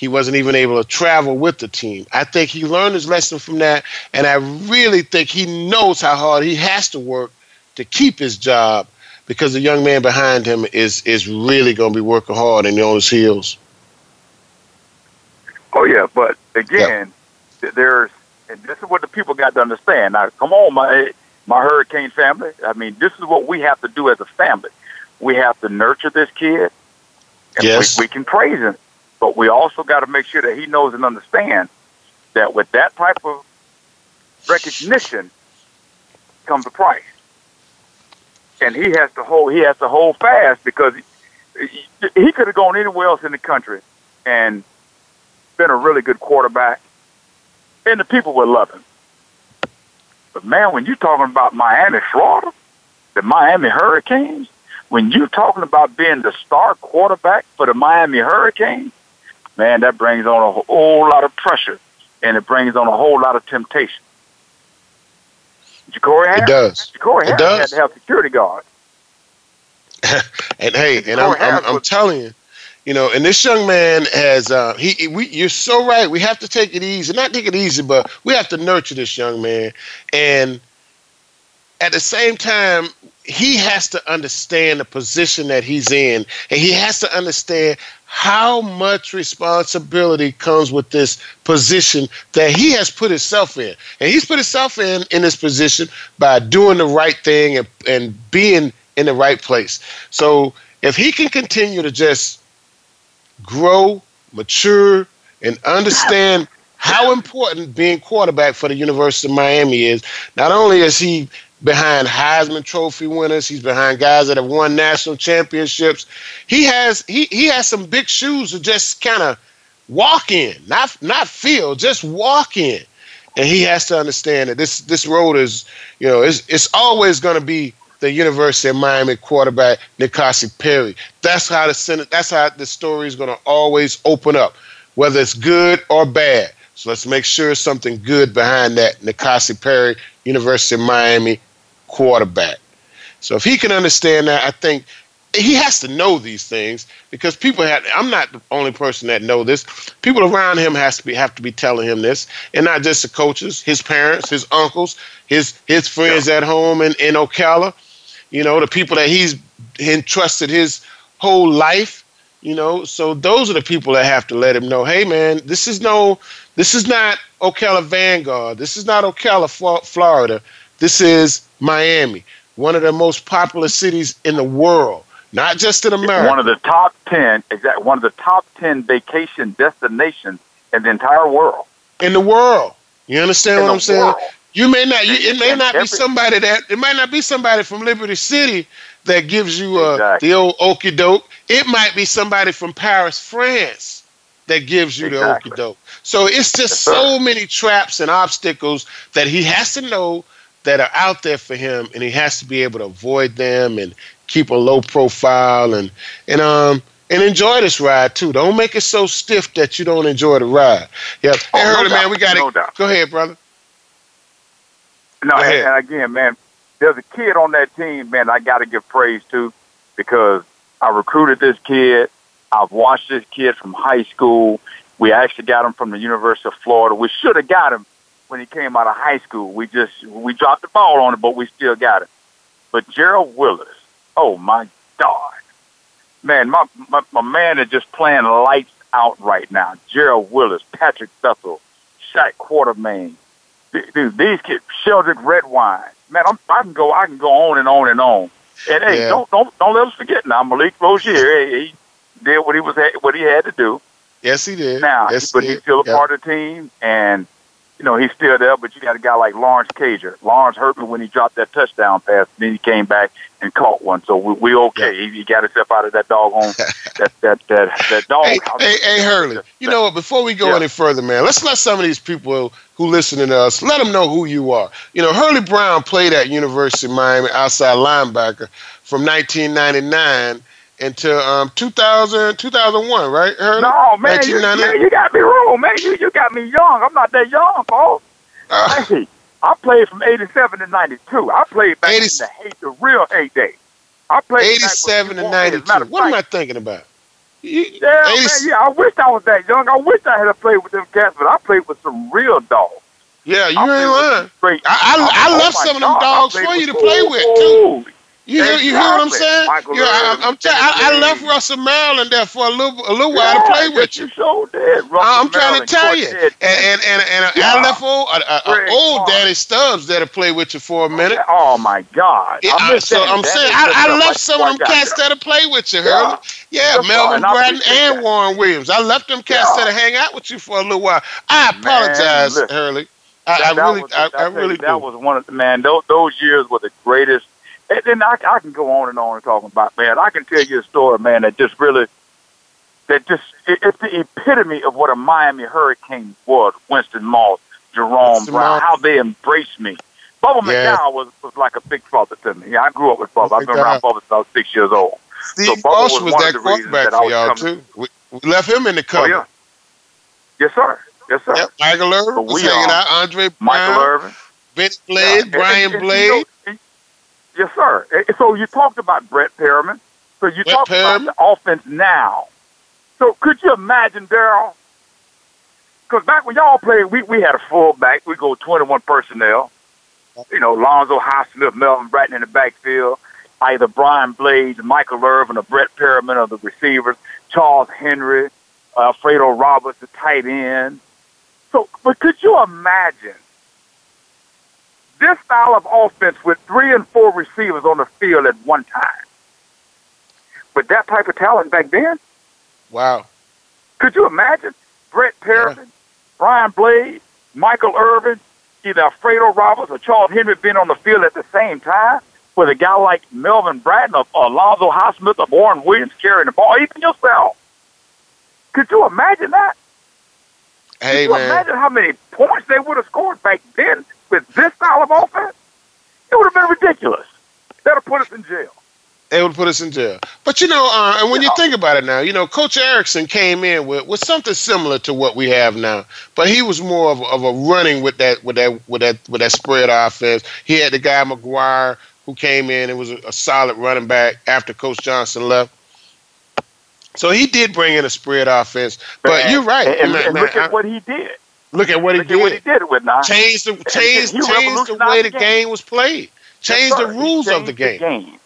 He wasn't even able to travel with the team. I think he learned his lesson from that, and I really think he knows how hard he has to work to keep his job because the young man behind him is is really going to be working hard and on his heels. Oh yeah, but again, th- there's and this is what the people got to understand. Now, come on, my my Hurricane family. I mean, this is what we have to do as a family. We have to nurture this kid, and Yes. we, we can praise him, but we also got to make sure that he knows and understands that with that type of recognition comes a price, and he has to hold. He has to hold fast because he, he, could have gone anywhere else in the country and been a really good quarterback, and the people would love him. But man, when you're talking about Miami, Florida, the Miami Hurricanes, when you're talking about being the star quarterback for the Miami Hurricanes, man, that brings on a whole lot of pressure, and it brings on a whole lot of temptation. Ja'Cory Harris, It does. Ja'Cory It does. had to have security guards. And hey, and I'm, I'm, I'm telling you, you know, and this young man has uh, he. We, you're so right. We have to take it easy. Not take it easy, but we have to nurture this young man. And at the same time, he has to understand the position that he's in, and he has to understand how much responsibility comes with this position that he has put himself in. And he's put himself in in this position by doing the right thing and, and being in the right place. So if he can continue to just grow, mature, and understand how important being quarterback for the University of Miami is, not only is he behind Heisman Trophy winners, he's behind guys that have won national championships. He has he he has some big shoes to just kind of walk in, not not fill, just walk in. And he has to understand that this this road is, you know, it's it's always going to be the University of Miami quarterback N'Kosi Perry. That's how the Senate. That's how the story is going to always open up, whether it's good or bad. So let's make sure something good behind that N'Kosi Perry, University of Miami quarterback. So if he can understand that, I think he has to know these things because people have. I'm not the only person that know this. People around him has to be have to be telling him this, and not just the coaches, his parents, his uncles, his his friends at home in in Ocala. You know, the people that he's entrusted his whole life. You know, so those are the people that have to let him know, hey man, this is no, this is not Ocala Vanguard. This is not Ocala, Florida. This is Miami, one of the most popular cities in the world, not just in America. One of the top ten, exactly, one of the top ten vacation destinations in the entire world. In the world, you understand in what I'm saying? World. You may not. You, it may not be somebody that. It might not be somebody from Liberty City that gives you uh, exactly. the old okey doke. It might be somebody from Paris, France, that gives you exactly. the okey doke. So it's just yes, so many traps and obstacles that he has to know that are out there for him, and he has to be able to avoid them and keep a low profile and and um and enjoy this ride too. Don't make it so stiff that you don't enjoy the ride. Yep. Oh, hey, no man, we got it. No Go ahead, brother. No, and, and again, man, there's a kid on that team, man. I got to give praise to because I recruited this kid. I've watched this kid from high school. We actually got him from the University of Florida. We should have got him when he came out of high school. We just we dropped the ball on it, but we still got it. But Gerald Willis, oh my God, man, my my, my man is just playing lights out right now. Gerald Willis, Patrick Bethel, Shaq Quarterman, dude, these kids, Sheldrick Redwine, man, I'm, I can go, I can go on and on and on. And hey, yeah. don't don't don't let us forget now, Malik Rosier, hey, he did what he was what he had to do. Yes, he did. Now, yes, but he's still a yep. part of the team, and you know, he's still there, but you got a guy like Lawrence Cager. Lawrence hurt me when he dropped that touchdown pass, then he came back and caught one. So we, we okay. Yeah. He, he got himself out of that doggone that that that that dog. Hey, hey, hey, Hurley. You know what? Before we go yeah. any further, man, let's let some of these people who listen to us let them know who you are. You know, Hurley Brown played at University of Miami outside linebacker from 1999 until um 2000 2001 right? Heard no man you, man you got me wrong man. You, you got me young. I'm not that young folks uh, hey, i played from 87 to 92 i played back 80, in the hate the real heyday. I played 87 to 92 what am i thinking about? You, yeah, 80, man, yeah, I wish I was that young. I wish I had played with them cats, but I played with some real dogs. Yeah, you I ain't lying. I, I, I, left oh some of them dogs for you to play with too. You hear, you hear what I'm saying? Michael yeah, I, I'm, t- I, I left Russell Maryland there for a little a little while yeah, to play with you. You sure did. Russell I'm trying to tell you, and and and, and yeah. I left old uh, uh, old Daddy Stubbs there to play with you for a minute. Oh my God! Yeah, I so I'm saying I, I left some of them cats there to play with you, Hurley. Yeah, yeah Melvin Bratton and that. Warren Williams. I left them cats there to hang out with you for a little while. I apologize, man, Hurley. I, that, I really, was, I, I really that do. was one of the man. Those, those years were the greatest and then I, I can go on and on and talking about man. I can tell you a story, man, that just really that just it, it's the epitome of what a Miami Hurricane was. Winston Moss, Jerome Winston Brown, Moss. how they embraced me. Bubba yeah. McDowell was, was like a big father to me. Yeah, I grew up with Bubba. I've been around Bubba since I was six years old. Steve so Bubba was, was that quarterback for y'all too. We, we, left him in the oh, cover. Oh, yeah. Yes, sir. Yes, sir. Yep. Michael Irvin was hanging out. Andre Brown, Michael Irvin, Vince Blade, yeah. Brian and, and, Blade. You know, Yes, sir. Eh, so you talked about Brett Perriman. So you Brett talked Perriman. about the offense now. So could you imagine, Daryl? Because back when y'all played, we, we had a fullback. We go 21 personnel. You know, Lonzo Highsmith, Melvin Bratton in the backfield. Either Brian Blades, Michael Irvin, or Brett Perriman are the receivers. Charles Henry, Alfredo Roberts, the tight end. So, but could you imagine this style of offense with three and four receivers on the field at one time. With that type of talent back then. Wow. Could you imagine Brett Perriman, yeah. Brian Blade, Michael Irvin, either Alfredo Roberts or Charles Henry being on the field at the same time with a guy like Melvin Bratton or Alonzo Highsmith or Warren Williams carrying the ball, even yourself. Could you imagine that? Hey, Could you man. imagine how many points they would have scored back then with this style of offense, it would have been ridiculous. That'll put us in jail. It would put us in jail. But you know, uh, and when yeah. you think about it now, you know, Coach Erickson came in with, with something similar to what we have now, but he was more of, of a running with that with that with that with that spread offense. He had the guy McGuire who came in and was a, a solid running back after Coach Johnson left. So he did bring in a spread offense, but and, you're right. And, and, and look at what he did. Look at what he did. what he did with now. Changed the changed, changed the way the game. game was played. Changed the rules of the game. The game.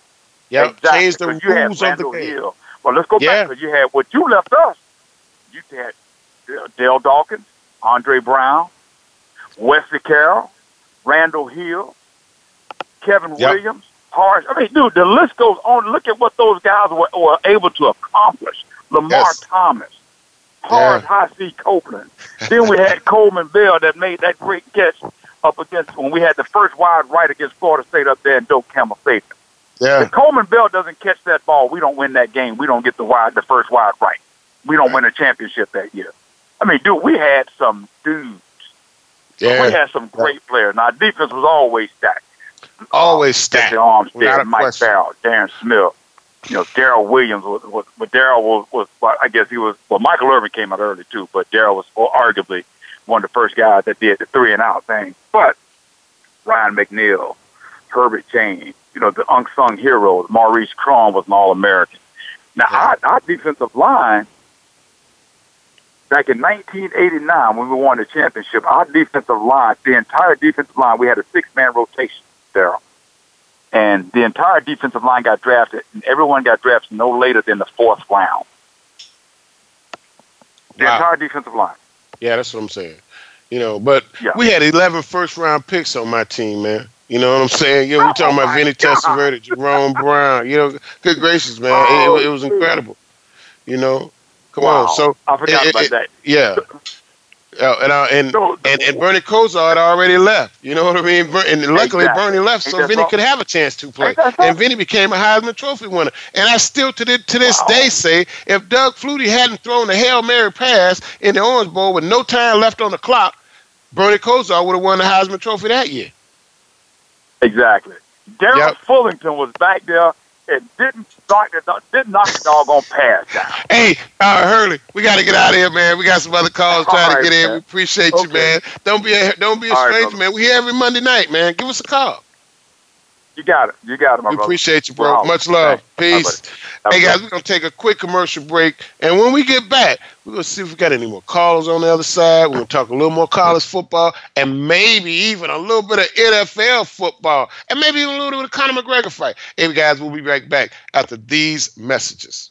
Yep. Exactly. Changed the rules of the game. Hill, Well, let's go Yeah. back because you had what you left us. You had Dale Dawkins, Andre Brown, Wesley Carroll, Randall Hill, Kevin Yep. Williams, Horace. I mean, dude, the list goes on. Look at what those guys were, were able to accomplish. Lamar Yes. Thomas, Horace Yeah. High C. Copeland. then we had Coleman Bell that made that great catch up against when we had the first wide right against Florida State up there in Doak Campbell Stadium. Yeah. If Coleman Bell doesn't catch that ball, we don't win that game. We don't get the wide, the first wide right. We don't win a championship that year. I mean, dude, we had some dudes. Yeah. We had some great players. And our defense was always stacked. Always stacked. Armstead, Without a Mike question. Farrell, Darren Smith. You know, Daryl Williams was, was but Daryl was, was well, I guess he was well Michael Irvin came out early too, but Daryl was arguably one of the first guys that did the three and out thing. But Ryan McNeil, Herbert James, you know, the unsung heroes, Maurice Crum was an all American. Now our, our defensive line back in 1989 when we won the championship, our defensive line, the entire defensive line, we had a six man rotation, Daryl and the entire defensive line got drafted, and everyone got drafted no later than the fourth round. The Wow. entire defensive line. Yeah, that's what I'm saying. You know, but Yeah. we had 11 first round picks on my team, man. You know what I'm saying? Yeah, we Oh, talking about my Vinny. Testaverde, Jerome Brown. You know, good gracious, man. Oh, it, it was oh, incredible. You know, come Wow. on. So I forgot it- about it- that. Yeah. Uh, and, uh, and, No, and and Bernie Kosar had already left. You know what I mean? And luckily Exactly. Bernie left, so Vinny could have a chance to play. Ain't that something? And Vinny became a Heisman Trophy winner. And I still to this, to this Wow. day say, if Doug Flutie hadn't thrown the hail mary pass in the Orange Bowl with no time left on the clock, Bernie Kosar would have won the Heisman Trophy that year. Exactly. Daryl Yep. Fullington was back there and didn't knock the didn't knock the doggone pass down. Hey, uh, Hurley, we got to get out of here, man. We got some other calls All trying to right, get in. man. We appreciate you, man. Don't be a don't be a All right, stranger, brother. man. We here every Monday night, man. Give us a call. You got it. You got it, my We brother. appreciate you, bro. Wow. Much love. Thanks. Peace. Hey, guys, we're going to take a quick commercial break. And when we get back, we're going to see if we got any more callers on the other side. We're going to talk a little more college football and maybe even a little bit of NFL football and maybe even a little bit of Conor McGregor fight. Hey, guys, we'll be right back after these messages.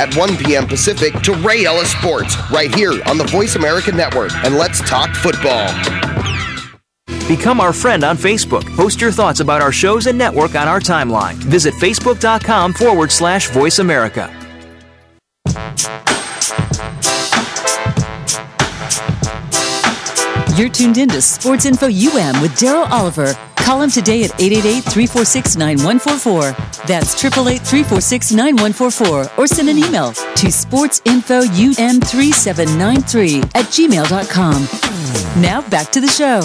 at 1 p.m. Pacific to Ray Ellis Sports right here on the Voice America Network and let's talk football. Become our friend on Facebook. Post your thoughts about our shows and network on our timeline. Visit facebook.com forward slash voice America. You're tuned in to Sports Info UM with Daryl Oliver. Call him today at 888-346-9144. That's 888-346-9144. Or send an email to sportsinfoum3793 at gmail.com. Now back to the show.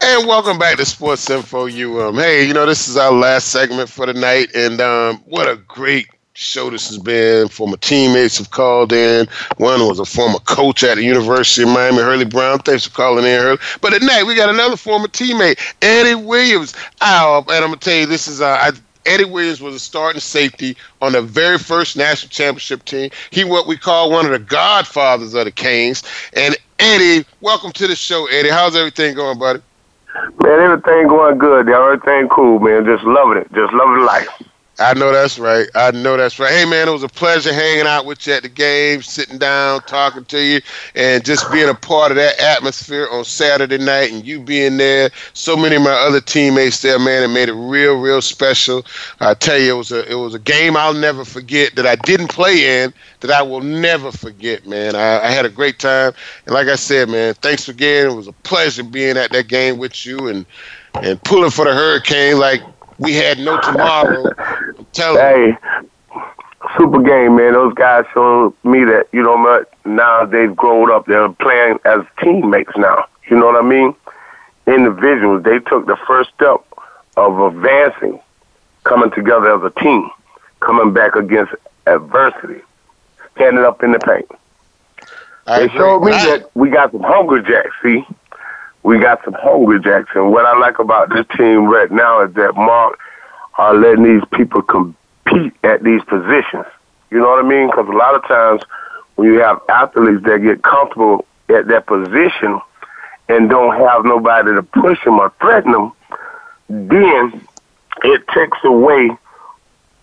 And welcome back to Sports Info UM. Hey, you know, this is our last segment for the night, and um, what a great Shotus has been, former teammates have called in. One was a former coach at the University of Miami, Hurley Brown. Thanks for calling in, Hurley. But tonight we got another former teammate, Eddie Williams. Oh, and I'm gonna tell you, this is uh, I, Eddie Williams was a starting safety on the very first national championship team. He what we call one of the godfathers of the Canes. And Eddie, welcome to the show, Eddie. How's everything going, buddy? Man, everything going good. Everything cool, man. Just loving it. Just loving life. I know that's right. I know that's right. Hey, man, it was a pleasure hanging out with you at the game, sitting down, talking to you, and just being a part of that atmosphere on Saturday night and you being there. So many of my other teammates there, man, it made it real, real special. I tell you, it was a it was a game I'll never forget that I didn't play in that I will never forget, man. I, I had a great time, and like I said, man, thanks again. It was a pleasure being at that game with you and and pulling for the Hurricane like we had no tomorrow. I'm hey, super game, man. Those guys showed me that, you know what, now they've grown up. They're playing as teammates now. You know what I mean? Individuals, they took the first step of advancing, coming together as a team, coming back against adversity, standing up in the paint. I they agree. showed me I... that we got some hunger jacks, see? We got some hungry jacks. And what I like about this team right now is that Mark are letting these people compete at these positions. You know what I mean? Because a lot of times when you have athletes that get comfortable at that position and don't have nobody to push them or threaten them, then it takes away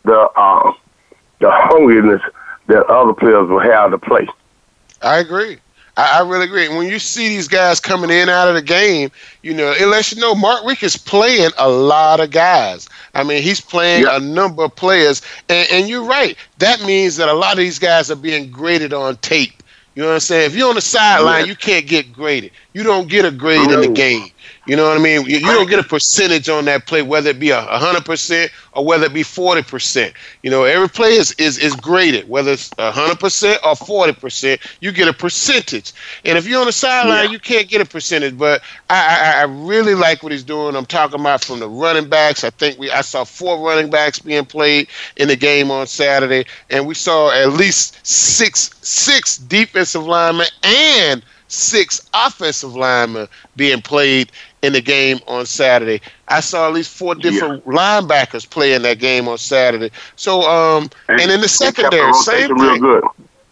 the uh, the hungriness that other players will have to play. I agree. I, I, really agree. when you see these guys coming in out of the game, you know, it lets you know Mark Richt is playing a lot of guys. I mean, he's playing yep. a number of players. And, and you're right. That means that a lot of these guys are being graded on tape. You know what I'm saying? If you're on the sideline, yeah. you can't get graded. You don't get a grade no. in the game. You know what I mean? You, you don't get a percentage on that play, whether it be a hundred percent or whether it be forty percent. You know, every play is, is, is graded, whether it's a hundred percent or forty percent. You get a percentage, and if you're on the sideline, yeah. you can't get a percentage. But I, I I really like what he's doing. I'm talking about from the running backs. I think we I saw four running backs being played in the game on Saturday, and we saw at least six six defensive linemen and six offensive linemen being played in the game on Saturday. I saw at least four different yeah. linebackers play in that game on Saturday. So, um, and, and in the secondary, same thing. Real good.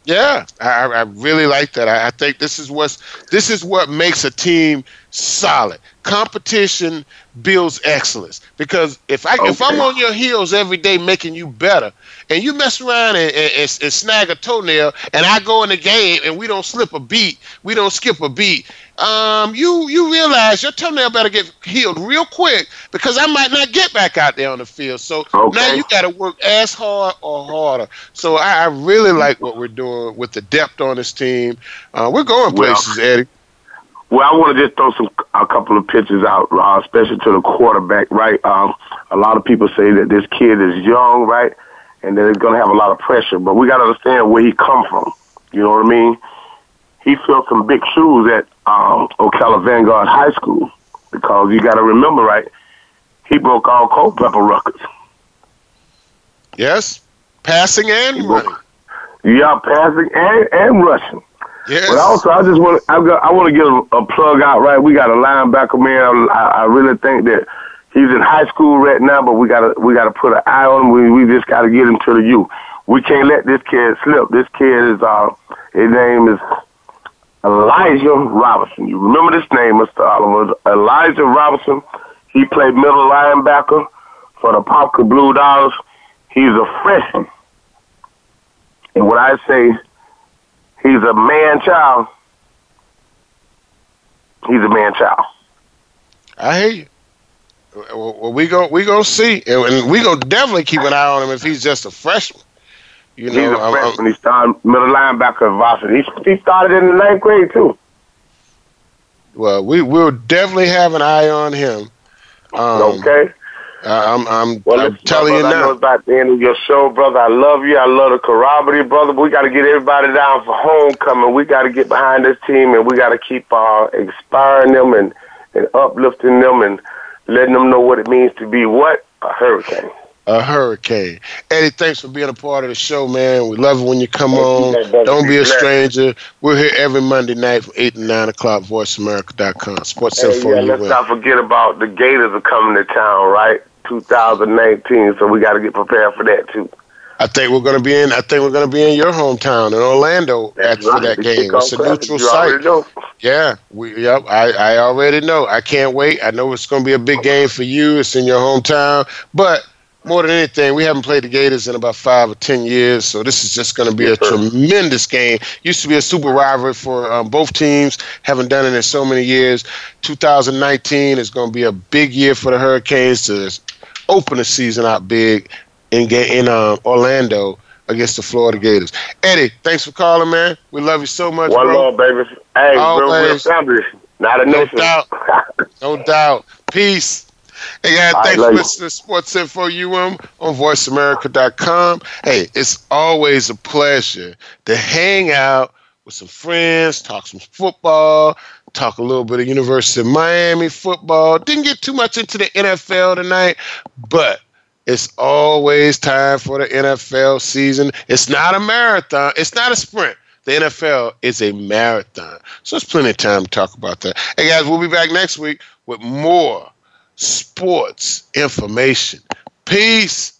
Yeah, I, I really like that. I, I think this is what's this is what makes a team solid. Competition builds excellence. Because if I okay. if I'm on your heels every day making you better, and you mess around and, and, and, and snag a toenail, and I go in the game and we don't slip a beat, we don't skip a beat, um, you you realize your toenail better get healed real quick because I might not get back out there on the field. So okay. now you got to work as hard or harder. So I, I, really like what we're doing with the depth on this team. Uh, we're going places, well, Eddie. Well, I want to just throw some a couple of pitches out, uh, especially to the quarterback. Right, um, a lot of people say that this kid is young, right, and that he's going to have a lot of pressure. But we got to understand where he come from. You know what I mean? He filled some big shoes at um, Ocala Vanguard High School because you got to remember, right? He broke all Culpepper records. Yes, passing and running. Yeah, passing and and rushing. Yes. But also, I just want I got I want to give a, plug out. Right, we got a linebacker man. I, I really think that he's in high school right now, but we gotta we gotta put an eye on him. We we just gotta get him to the U. We can't let this kid slip. This kid is uh his name is Elijah Robinson. You remember this name, Mr. Oliver? Elijah Robinson. He played middle linebacker for the Popka Blue Dogs. He's a freshman. And when I say he's a man child, he's a man child. I hear you. Well, we go we gonna see, and we gonna definitely keep an eye on him if he's just a freshman. You know, he's a freshman. he started middle linebacker at varsity. He, he started in the ninth grade too. Well, we will definitely have an eye on him. Um, okay. I'm I'm, well, I'm telling brother, you now. I know it's about the end of your show, brother. I love you. I love the corroborative, brother. But we got to get everybody down for homecoming. We got to get behind this team, and we got to keep uh, inspiring them and and uplifting them and letting them know what it means to be what a hurricane. a hurricane. Eddie, thanks for being a part of the show, man. We love it when you come on. Don't be a stranger. We're here every Monday night from 8 to 9 o'clock, voiceamerica.com. Sports hey, yeah, let's not forget about the Gators are coming to town, right? 2019, so we got to get prepared for that, too. I think we're going to be in. I think we're going to be in your hometown in Orlando That's for right. that game. It's a neutral site. know. Yeah, we. Yep, I, I already know. I can't wait. I know it's going to be a big game for you. It's in your hometown, but more than anything, we haven't played the Gators in about five or ten years, so this is just going to be a tremendous game. Used to be a super rivalry for um, both teams. Haven't done it in so many years. 2019 is going to be a big year for the Hurricanes to open the season out big in in uh, Orlando against the Florida Gators. Eddie, thanks for calling, man. We love you so much, One bro. love, baby. Hey, real, real Always. family. Not a No nation. doubt. No doubt. Peace. Hey, guys, thanks for listening to Sports Info UM on voiceamerica.com. Hey, it's always a pleasure to hang out with some friends, talk some football, talk a little bit of University of Miami football. Didn't get too much into the NFL tonight, but it's always time for the NFL season. It's not a marathon, it's not a sprint. The NFL is a marathon. So there's plenty of time to talk about that. Hey, guys, we'll be back next week with more sports information. Peace.